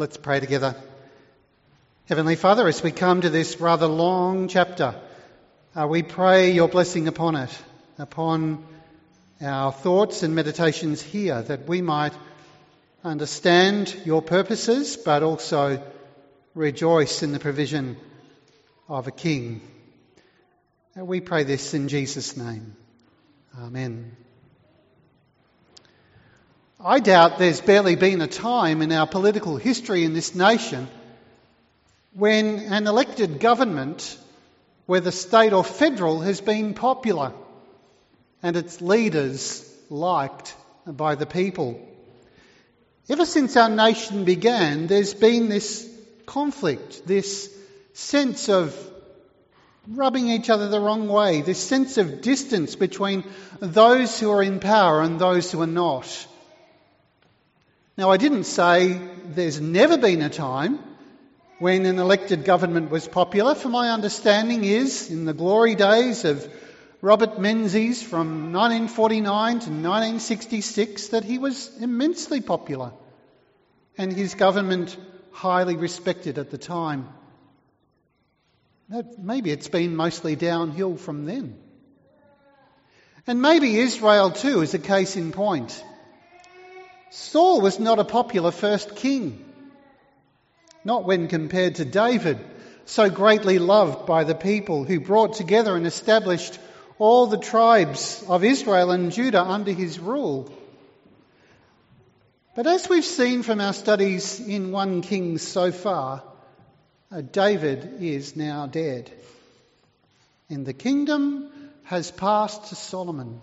Let's pray together. Heavenly Father, as we come to this rather long chapter, uh, we pray your blessing upon it, upon our thoughts and meditations here, that we might understand your purposes, but also rejoice in the provision of a king. And we pray this in Jesus' name. Amen. I doubt there's barely been a time in our political history in this nation when an elected government, whether state or federal, has been popular and its leaders liked by the people. Ever since our nation began, there's been this conflict, this sense of rubbing each other the wrong way, this sense of distance between those who are in power and those who are not. Now, I didn't say there's never been a time when an elected government was popular, for my understanding is in the glory days of Robert Menzies from 1949 to 1966 that he was immensely popular and his government highly respected at the time. Maybe it's been mostly downhill from then. And maybe Israel too is a case in point. Saul was not a popular first king, not when compared to David, so greatly loved by the people who brought together and established all the tribes of Israel and Judah under his rule. But as we've seen from our studies in 1 Kings so far, uh, David is now dead. And the kingdom has passed to Solomon.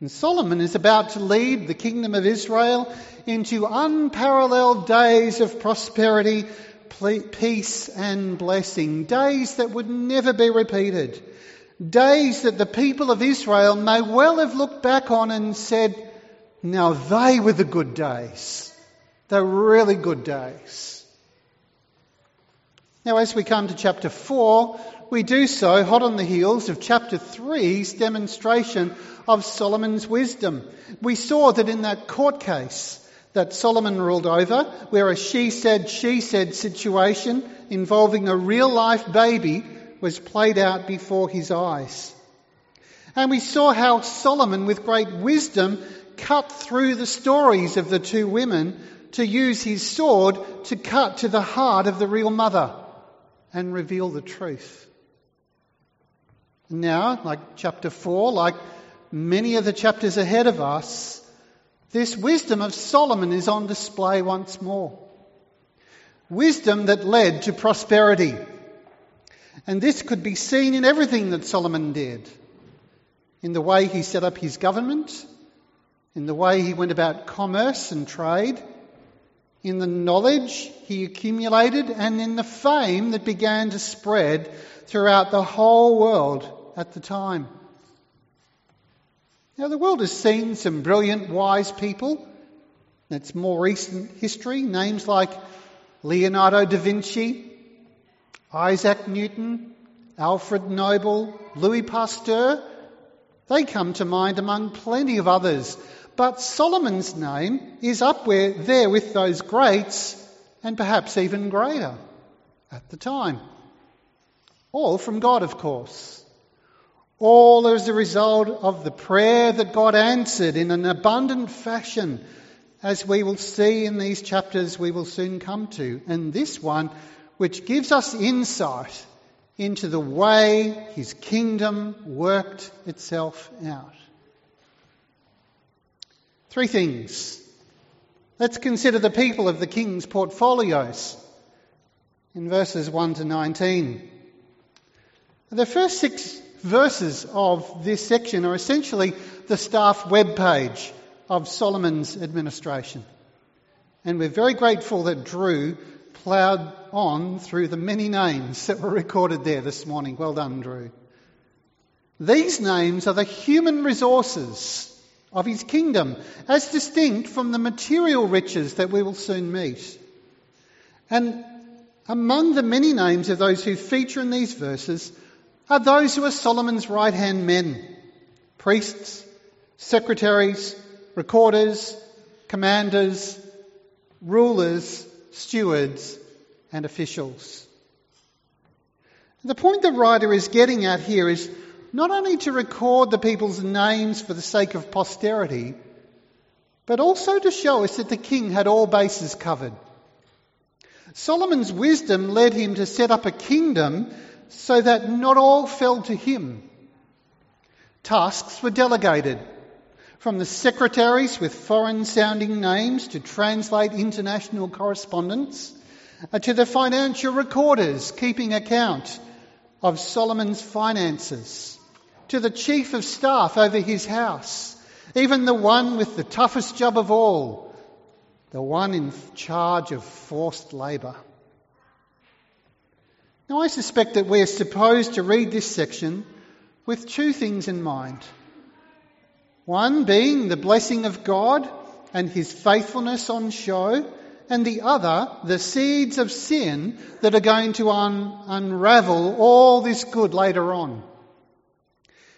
And Solomon is about to lead the kingdom of Israel into unparalleled days of prosperity, peace, and blessing. Days that would never be repeated. Days that the people of Israel may well have looked back on and said, now they were the good days. They're really good days. Now, as we come to chapter 4, we do so hot on the heels of chapter 3's demonstration of Solomon's wisdom. We saw that in that court case that Solomon ruled over, where a she said, she said situation involving a real life baby was played out before his eyes. And we saw how Solomon, with great wisdom, cut through the stories of the two women to use his sword to cut to the heart of the real mother and reveal the truth. Now, like chapter 4, like many of the chapters ahead of us, this wisdom of Solomon is on display once more. Wisdom that led to prosperity. And this could be seen in everything that Solomon did. In the way he set up his government, in the way he went about commerce and trade, in the knowledge he accumulated, and in the fame that began to spread throughout the whole world at the time. Now, the world has seen some brilliant, wise people. That's more recent history. Names like Leonardo da Vinci, Isaac Newton, Alfred Nobel, Louis Pasteur. They come to mind among plenty of others but Solomon's name is up where, there with those greats and perhaps even greater at the time. All from God, of course. All as a result of the prayer that God answered in an abundant fashion, as we will see in these chapters we will soon come to. And this one, which gives us insight into the way his kingdom worked itself out. Three things. Let's consider the people of the king's portfolios in verses 1 to 19. The first six verses of this section are essentially the staff web page of Solomon's administration. And we're very grateful that Drew ploughed on through the many names that were recorded there this morning. Well done, Drew. These names are the human resources of his kingdom, as distinct from the material riches that we will soon meet. And among the many names of those who feature in these verses are those who are Solomon's right hand men priests, secretaries, recorders, commanders, rulers, stewards, and officials. The point the writer is getting at here is not only to record the people's names for the sake of posterity, but also to show us that the king had all bases covered. Solomon's wisdom led him to set up a kingdom so that not all fell to him. Tasks were delegated from the secretaries with foreign sounding names to translate international correspondence, uh, to the financial recorders keeping account of Solomon's finances, to the chief of staff over his house, even the one with the toughest job of all, the one in charge of forced labour. Now, I suspect that we are supposed to read this section with two things in mind. One being the blessing of God and his faithfulness on show, and the other, the seeds of sin that are going to un- unravel all this good later on.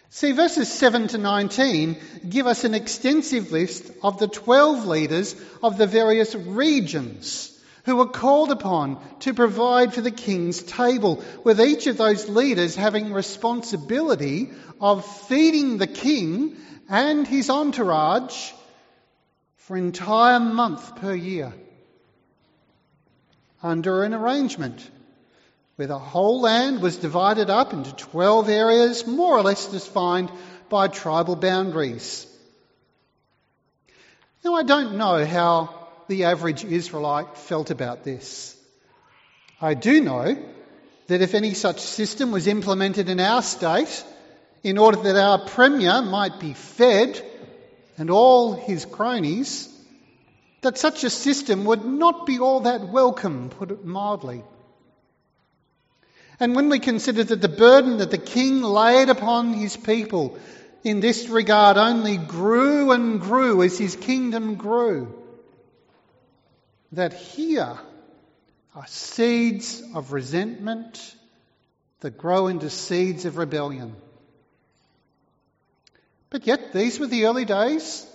See, verses 7 to 19 give us an extensive list of the 12 leaders of the various regions who were called upon to provide for the king's table, with each of those leaders having responsibility of feeding the king and his entourage for an entire month per year under an arrangement where the whole land was divided up into 12 areas, more or less defined by tribal boundaries. Now, I don't know how the average Israelite felt about this. I do know that if any such system was implemented in our state, in order that our Premier might be fed and all his cronies, that such a system would not be all that welcome, put it mildly. And when we consider that the burden that the king laid upon his people in this regard only grew and grew as his kingdom grew, that here are seeds of resentment that grow into seeds of rebellion. But yet, these were the early days,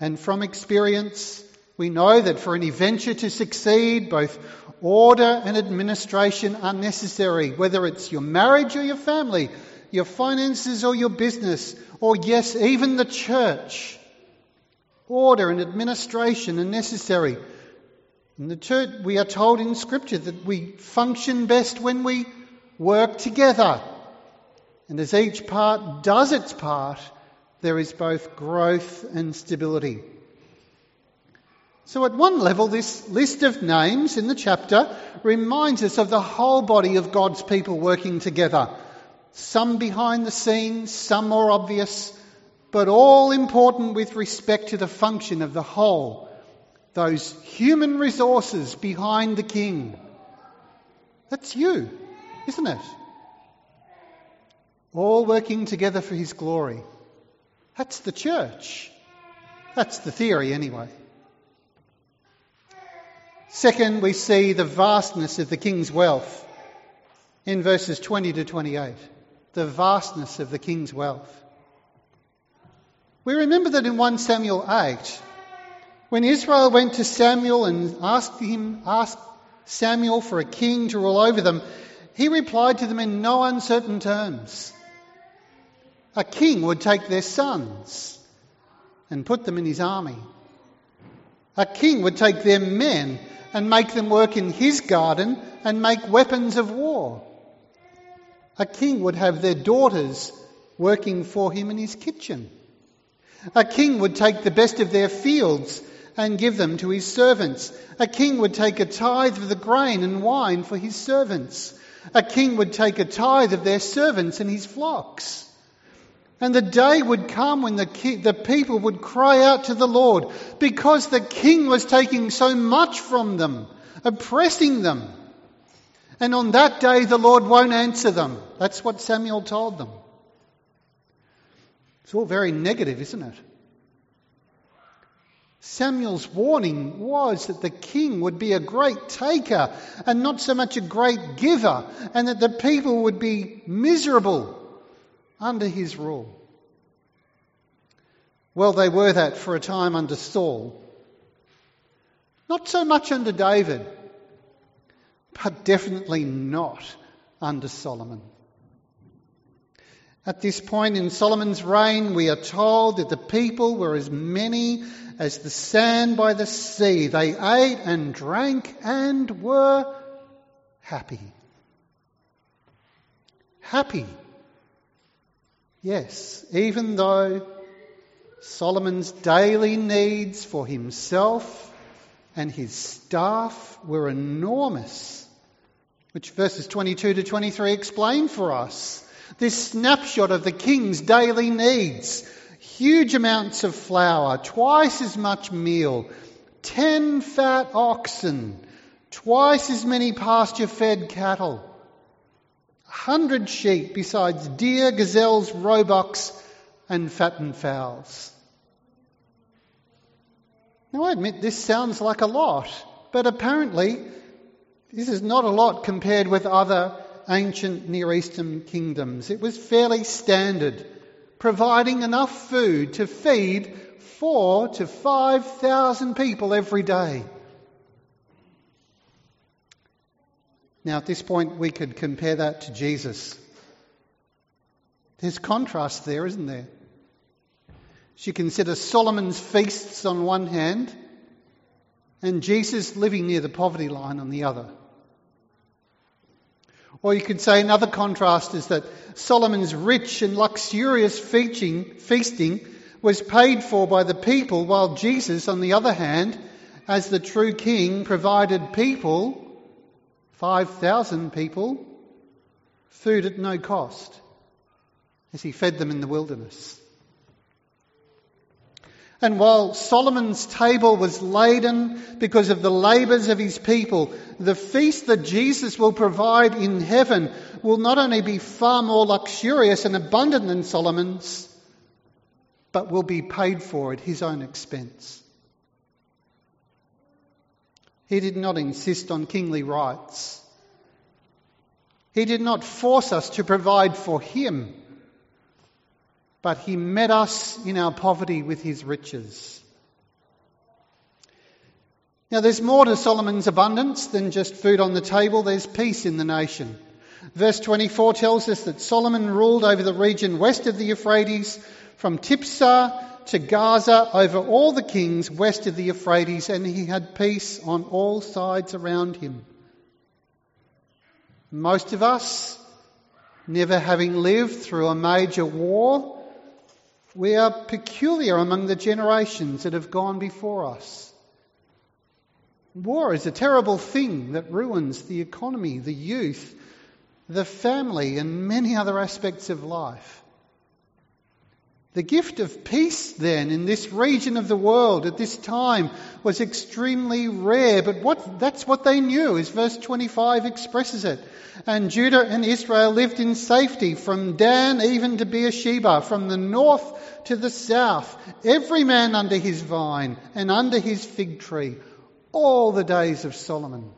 and from experience, we know that for any venture to succeed, both order and administration are necessary, whether it's your marriage or your family, your finances or your business, or yes, even the church. Order and administration are necessary. In the church, we are told in Scripture that we function best when we work together. And as each part does its part, there is both growth and stability. So, at one level, this list of names in the chapter reminds us of the whole body of God's people working together. Some behind the scenes, some more obvious, but all important with respect to the function of the whole those human resources behind the king. That's you, isn't it? All working together for his glory. That's the church. That's the theory, anyway. Second, we see the vastness of the king's wealth in verses 20 to 28. The vastness of the king's wealth. We remember that in 1 Samuel 8, when Israel went to Samuel and asked him, asked Samuel for a king to rule over them, he replied to them in no uncertain terms. A king would take their sons and put them in his army. A king would take their men and make them work in his garden and make weapons of war. A king would have their daughters working for him in his kitchen. A king would take the best of their fields and give them to his servants. A king would take a tithe of the grain and wine for his servants. A king would take a tithe of their servants and his flocks. And the day would come when the, the people would cry out to the Lord because the king was taking so much from them, oppressing them. And on that day, the Lord won't answer them. That's what Samuel told them. It's all very negative, isn't it? Samuel's warning was that the king would be a great taker and not so much a great giver, and that the people would be miserable under his rule. Well, they were that for a time under Saul. Not so much under David, but definitely not under Solomon. At this point in Solomon's reign, we are told that the people were as many as the sand by the sea. They ate and drank and were happy. Happy. Yes, even though Solomon's daily needs for himself and his staff were enormous, which verses 22 to 23 explain for us. This snapshot of the king's daily needs huge amounts of flour, twice as much meal, ten fat oxen, twice as many pasture fed cattle, a hundred sheep besides deer, gazelles, roebucks, and fattened fowls. Now, I admit this sounds like a lot, but apparently this is not a lot compared with other ancient Near Eastern kingdoms. It was fairly standard, providing enough food to feed four to five thousand people every day. Now, at this point, we could compare that to Jesus. There's contrast there, isn't there? She considers Solomon's feasts on one hand and Jesus living near the poverty line on the other. Or you could say another contrast is that Solomon's rich and luxurious feasting, was paid for by the people, while Jesus, on the other hand, as the true king, provided people, 5,000 people, food at no cost as he fed them in the wilderness. And while Solomon's table was laden because of the labours of his people, the feast that Jesus will provide in heaven will not only be far more luxurious and abundant than Solomon's, but will be paid for at his own expense. He did not insist on kingly rights. He did not force us to provide for him but he met us in our poverty with his riches. Now, there's more to Solomon's abundance than just food on the table, there's peace in the nation. Verse 24 tells us that Solomon ruled over the region west of the Euphrates, from Tiphsah to Gaza, over all the kings west of the Euphrates, and he had peace on all sides around him. Most of us, never having lived through a major war, we are peculiar among the generations that have gone before us. War is a terrible thing that ruins the economy, the youth, the family, and many other aspects of life. The gift of peace, then, in this region of the world at this time was extremely rare, but what, that's what they knew, as verse 25 expresses it. And Judah and Israel lived in safety from Dan even to Beersheba, from the north to the south, every man under his vine and under his fig tree, all the days of Solomon.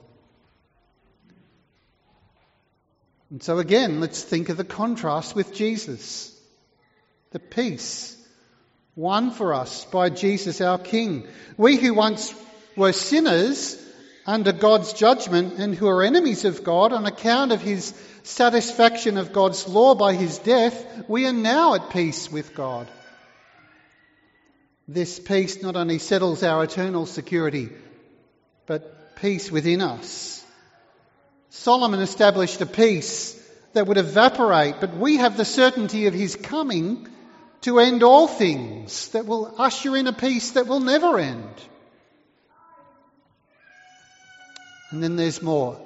And so again, let's think of the contrast with Jesus the peace won for us by Jesus our King. We who once were sinners under God's judgment and who are enemies of God on account of his satisfaction of God's law by his death, we are now at peace with God. This peace not only settles our eternal security, but peace within us. Solomon established a peace that would evaporate, but we have the certainty of his coming to end all things, that will usher in a peace that will never end. And then there's more.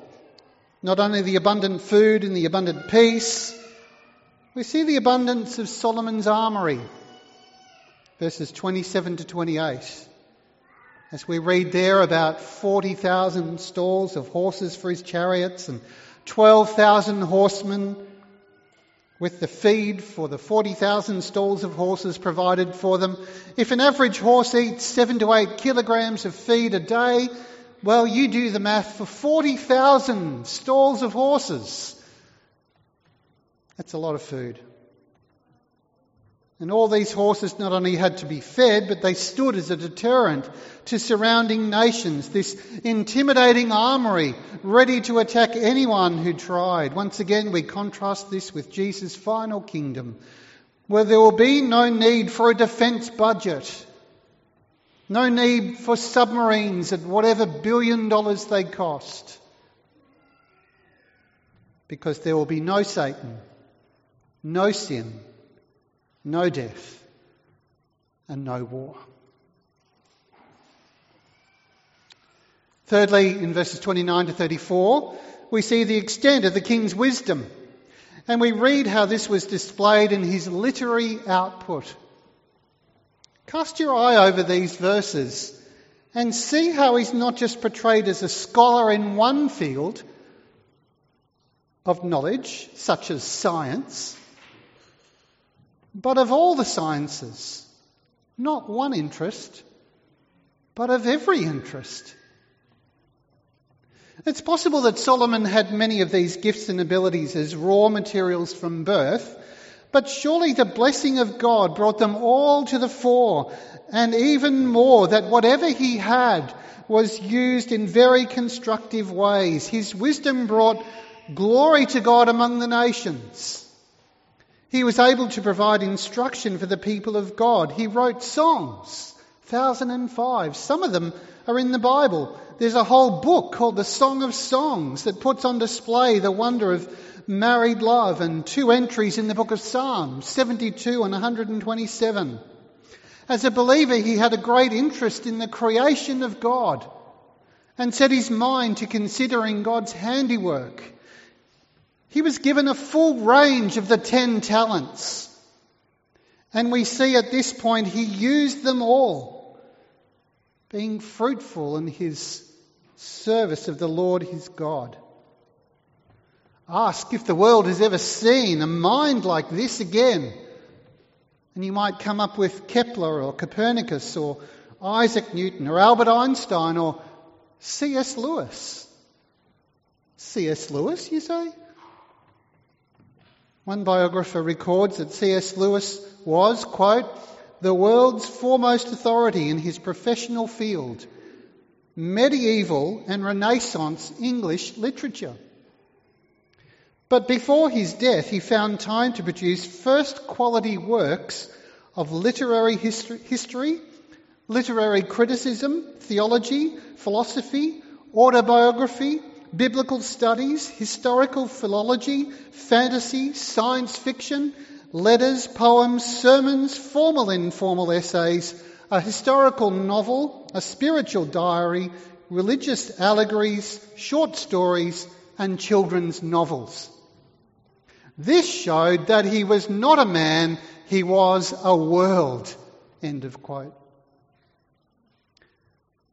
Not only the abundant food and the abundant peace, we see the abundance of Solomon's armoury. Verses 27 to 28. As we read there about 40,000 stalls of horses for his chariots and 12,000 horsemen with the feed for the 40,000 stalls of horses provided for them. If an average horse eats seven to eight kilograms of feed a day, well, you do the math for 40,000 stalls of horses. That's a lot of food. And all these horses not only had to be fed, but they stood as a deterrent to surrounding nations, this intimidating armory ready to attack anyone who tried. Once again, we contrast this with Jesus' final kingdom, where there will be no need for a defence budget, no need for submarines at whatever billion dollars they cost, because there will be no Satan, no sin no death, and no war. Thirdly, in verses 29 to 34, we see the extent of the king's wisdom. And we read how this was displayed in his literary output. Cast your eye over these verses and see how he's not just portrayed as a scholar in one field of knowledge, such as science, but of all the sciences, not one interest, but of every interest. It's possible that Solomon had many of these gifts and abilities as raw materials from birth, but surely the blessing of God brought them all to the fore, and even more that whatever he had was used in very constructive ways. His wisdom brought glory to God among the nations. He was able to provide instruction for the people of God. He wrote songs, 1005. Some of them are in the Bible. There's a whole book called the Song of Songs that puts on display the wonder of married love and two entries in the book of Psalms, 72 and 127. As a believer, he had a great interest in the creation of God and set his mind to considering God's handiwork he was given a full range of the ten talents. And we see at this point he used them all, being fruitful in his service of the Lord his God. Ask if the world has ever seen a mind like this again. And you might come up with Kepler or Copernicus or Isaac Newton or Albert Einstein or C.S. Lewis. C.S. Lewis, you say? One biographer records that C.S. Lewis was, quote, the world's foremost authority in his professional field, medieval and Renaissance English literature. But before his death, he found time to produce first quality works of literary history, literary criticism, theology, philosophy, autobiography, biblical studies, historical philology, fantasy, science fiction, letters, poems, sermons, formal and informal essays, a historical novel, a spiritual diary, religious allegories, short stories, and children's novels. This showed that he was not a man, he was a world. End of quote.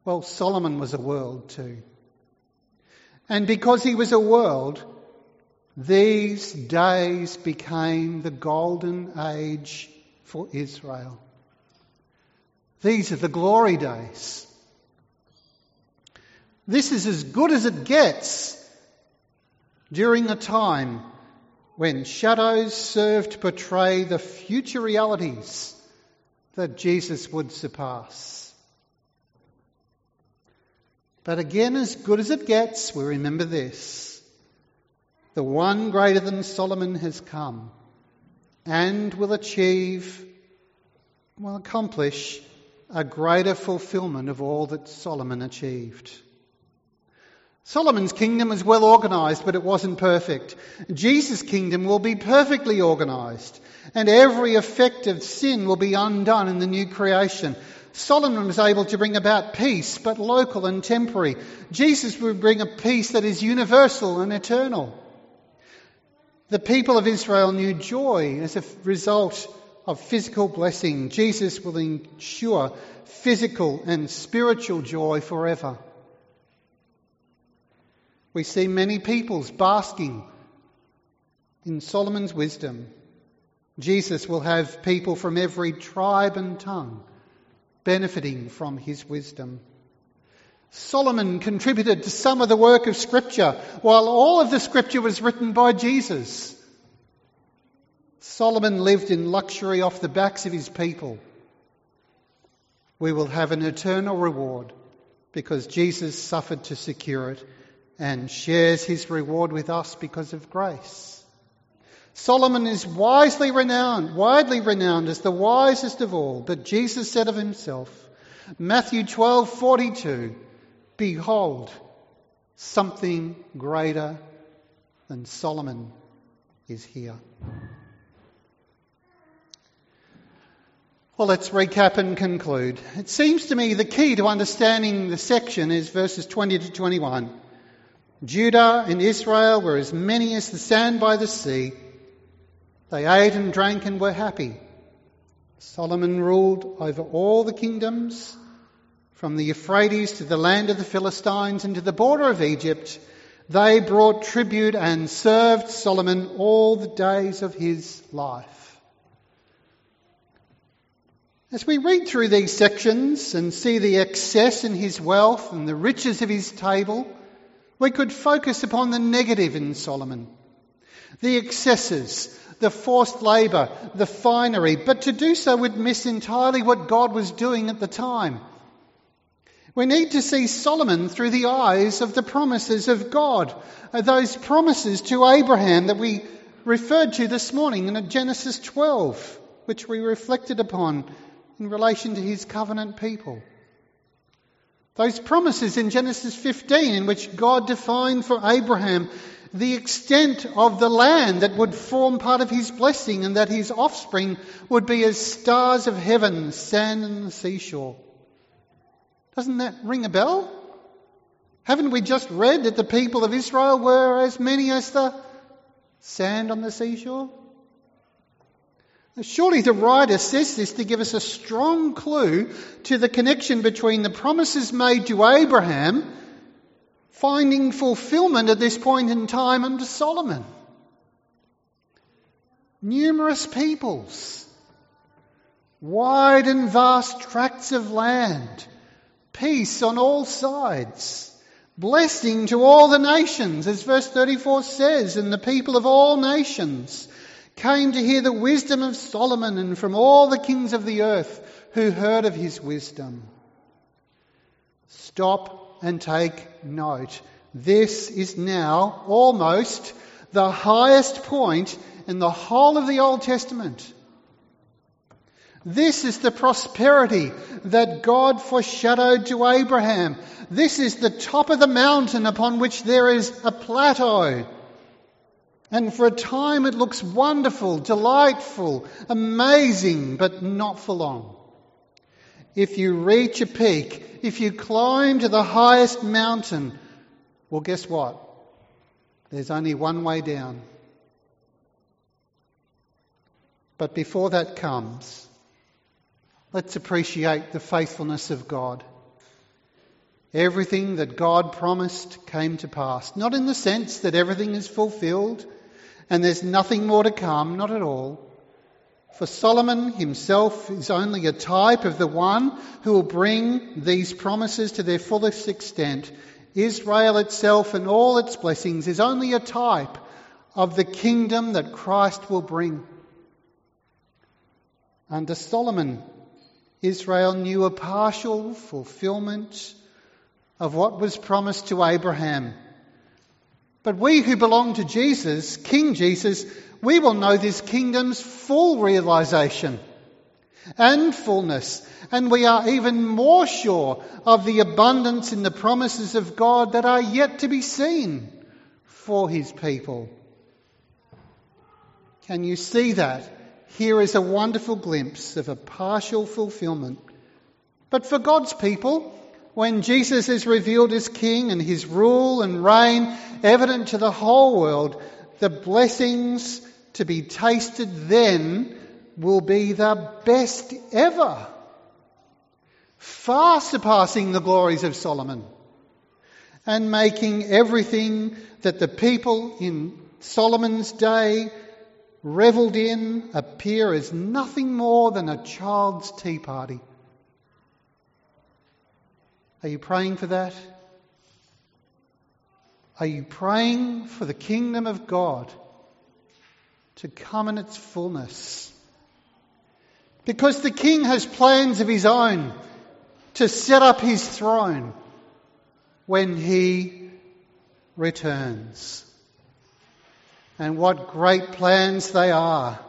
Well, Solomon was a world too. And because he was a world, these days became the golden age for Israel. These are the glory days. This is as good as it gets during a time when shadows serve to portray the future realities that Jesus would surpass. But again, as good as it gets, we remember this. The one greater than Solomon has come and will achieve, will accomplish a greater fulfillment of all that Solomon achieved. Solomon's kingdom was well organized, but it wasn't perfect. Jesus' kingdom will be perfectly organized, and every effect of sin will be undone in the new creation. Solomon was able to bring about peace, but local and temporary. Jesus would bring a peace that is universal and eternal. The people of Israel knew joy as a result of physical blessing. Jesus will ensure physical and spiritual joy forever. We see many peoples basking in Solomon's wisdom. Jesus will have people from every tribe and tongue benefiting from his wisdom. Solomon contributed to some of the work of Scripture, while all of the Scripture was written by Jesus. Solomon lived in luxury off the backs of his people. We will have an eternal reward because Jesus suffered to secure it and shares his reward with us because of grace. Solomon is wisely renowned, widely renowned as the wisest of all, but Jesus said of himself, Matthew 12:42, behold, something greater than Solomon is here. Well, let's recap and conclude. It seems to me the key to understanding the section is verses 20 to 21. Judah and Israel were as many as the sand by the sea. They ate and drank and were happy. Solomon ruled over all the kingdoms, from the Euphrates to the land of the Philistines and to the border of Egypt. They brought tribute and served Solomon all the days of his life. As we read through these sections and see the excess in his wealth and the riches of his table, we could focus upon the negative in Solomon. The excesses, the forced labour, the finery, but to do so would miss entirely what God was doing at the time. We need to see Solomon through the eyes of the promises of God, uh, those promises to Abraham that we referred to this morning in Genesis 12, which we reflected upon in relation to his covenant people. Those promises in Genesis 15 in which God defined for Abraham the extent of the land that would form part of his blessing and that his offspring would be as stars of heaven, sand on the seashore. Doesn't that ring a bell? Haven't we just read that the people of Israel were as many as the sand on the seashore? Surely the writer says this to give us a strong clue to the connection between the promises made to Abraham finding fulfillment at this point in time under Solomon. Numerous peoples, wide and vast tracts of land, peace on all sides, blessing to all the nations, as verse 34 says, and the people of all nations came to hear the wisdom of Solomon and from all the kings of the earth who heard of his wisdom. Stop and take note. This is now almost the highest point in the whole of the Old Testament. This is the prosperity that God foreshadowed to Abraham. This is the top of the mountain upon which there is a plateau. And for a time it looks wonderful, delightful, amazing, but not for long. If you reach a peak, if you climb to the highest mountain, well, guess what? There's only one way down. But before that comes, let's appreciate the faithfulness of God. Everything that God promised came to pass. Not in the sense that everything is fulfilled, and there's nothing more to come, not at all. For Solomon himself is only a type of the one who will bring these promises to their fullest extent. Israel itself and all its blessings is only a type of the kingdom that Christ will bring. Under Solomon, Israel knew a partial fulfillment of what was promised to Abraham but we who belong to Jesus, King Jesus, we will know this kingdom's full realization and fullness. And we are even more sure of the abundance in the promises of God that are yet to be seen for his people. Can you see that? Here is a wonderful glimpse of a partial fulfillment. But for God's people, when Jesus is revealed as King and his rule and reign evident to the whole world, the blessings to be tasted then will be the best ever, far surpassing the glories of Solomon and making everything that the people in Solomon's day revelled in appear as nothing more than a child's tea party. Are you praying for that? Are you praying for the kingdom of God to come in its fullness. Because the king has plans of his own to set up his throne when he returns. And what great plans they are.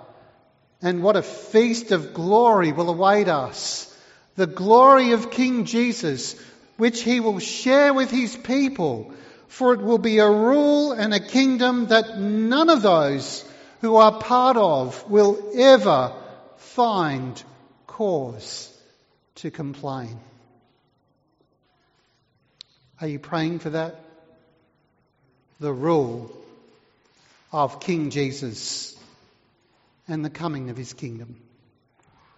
And what a feast of glory will await us. The glory of King Jesus, which he will share with his people. For it will be a rule and a kingdom that none of those who are part of will ever find cause to complain. Are you praying for that? The rule of King Jesus and the coming of his kingdom.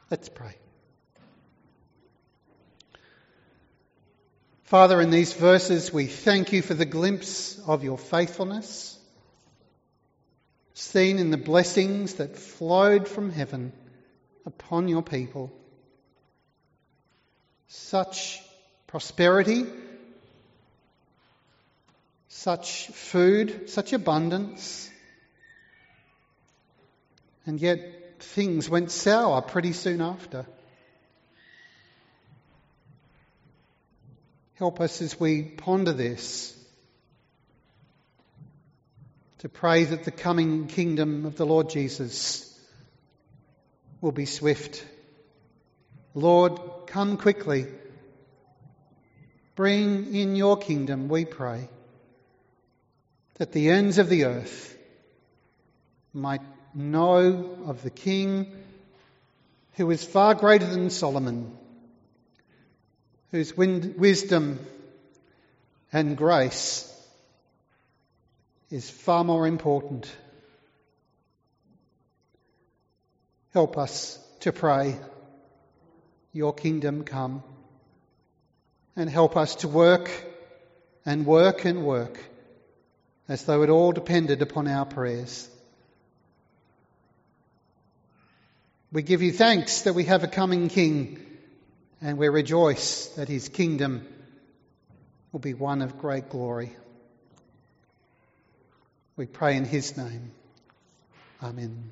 Let's pray. Father, in these verses, we thank you for the glimpse of your faithfulness, seen in the blessings that flowed from heaven upon your people. Such prosperity, such food, such abundance, and yet things went sour pretty soon after. Help us as we ponder this to pray that the coming kingdom of the Lord Jesus will be swift. Lord, come quickly. Bring in your kingdom, we pray, that the ends of the earth might know of the King who is far greater than Solomon, whose wisdom and grace is far more important Help us to pray, Your kingdom come. And help us to work and work and work as though it all depended upon our prayers. We give you thanks that we have a coming King, and we rejoice that his kingdom will be one of great glory. We pray in his name. Amen.